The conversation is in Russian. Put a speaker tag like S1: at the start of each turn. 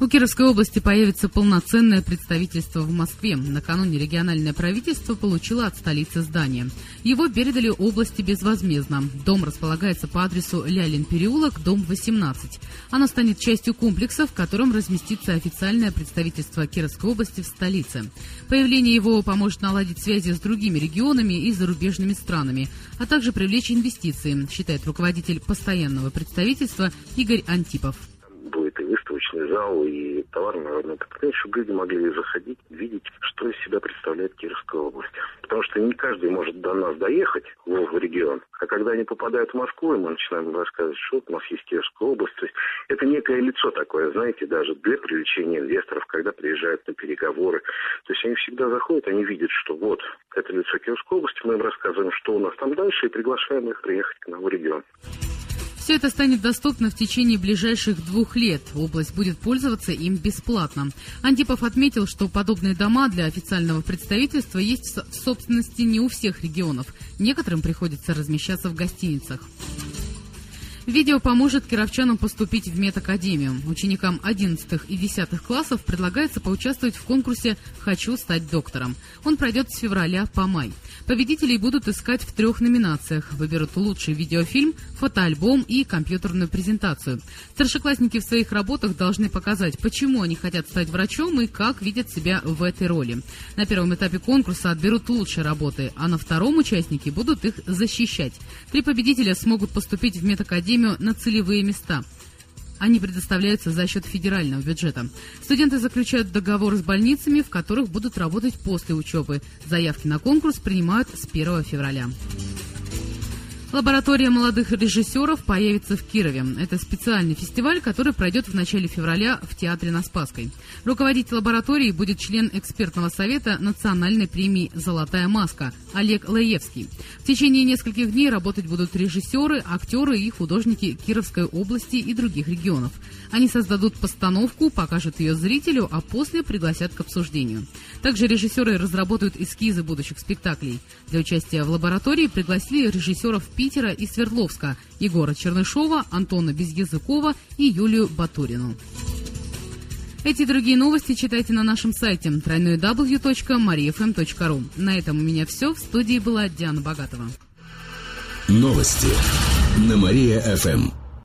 S1: У Кировской области появится полноценное представительство в Москве. Накануне региональное правительство получило от столицы здание. Его передали области безвозмездно. Дом располагается по адресу Лялин переулок, дом 18. Оно станет частью комплекса, в котором разместится официальное представительство Кировской области в столице. Появление его поможет наладить связи с другими регионами и зарубежными странами, а также привлечь инвестиции, считает руководитель постоянного представительства Игорь Антипов
S2: выставочный зал и товарно-народный предприятие, чтобы люди могли заходить, видеть, что из себя представляет Кировская область. Потому что не каждый может до нас доехать, в регион. А когда они попадают в Москву, и мы начинаем рассказывать, что у нас есть Кировская область. То есть это некое лицо такое, знаете, даже для привлечения инвесторов, когда приезжают на переговоры. То есть они всегда заходят, они видят, что вот, это лицо Кировской области, мы им рассказываем, что у нас там дальше, и приглашаем их приехать к нам в регион.
S1: Все это станет доступно в течение ближайших двух лет. Область будет пользоваться им бесплатно. Антипов отметил, что подобные дома для официального представительства есть в собственности не у всех регионов. Некоторым приходится размещаться в гостиницах. Видео поможет кировчанам поступить в медакадемию. Ученикам 11 и 10 классов предлагается поучаствовать в конкурсе «Хочу стать доктором». Он пройдет с февраля по май. Победителей будут искать в трех номинациях. Выберут лучший видеофильм, фотоальбом и компьютерную презентацию. Старшеклассники в своих работах должны показать, почему они хотят стать врачом и как видят себя в этой роли. На первом этапе конкурса отберут лучшие работы, а на втором участники будут их защищать. Три победителя смогут поступить в медакадемию премию на целевые места. Они предоставляются за счет федерального бюджета. Студенты заключают договор с больницами, в которых будут работать после учебы. Заявки на конкурс принимают с 1 февраля. Лаборатория молодых режиссеров появится в Кирове. Это специальный фестиваль, который пройдет в начале февраля в Театре на Спасской. Руководитель лаборатории будет член экспертного совета Национальной премии «Золотая маска» Олег Лаевский. В течение нескольких дней работать будут режиссеры, актеры и художники Кировской области и других регионов. Они создадут постановку, покажут ее зрителю, а после пригласят к обсуждению. Также режиссеры разработают эскизы будущих спектаклей. Для участия в лаборатории пригласили режиссеров Питера и Свердловска Егора Чернышова, Антона Безязыкова и Юлию Батурину. Эти и другие новости читайте на нашем сайте www.mariafm.ru. На этом у меня все. В студии была Диана Богатова.
S3: Новости на Мария-ФМ.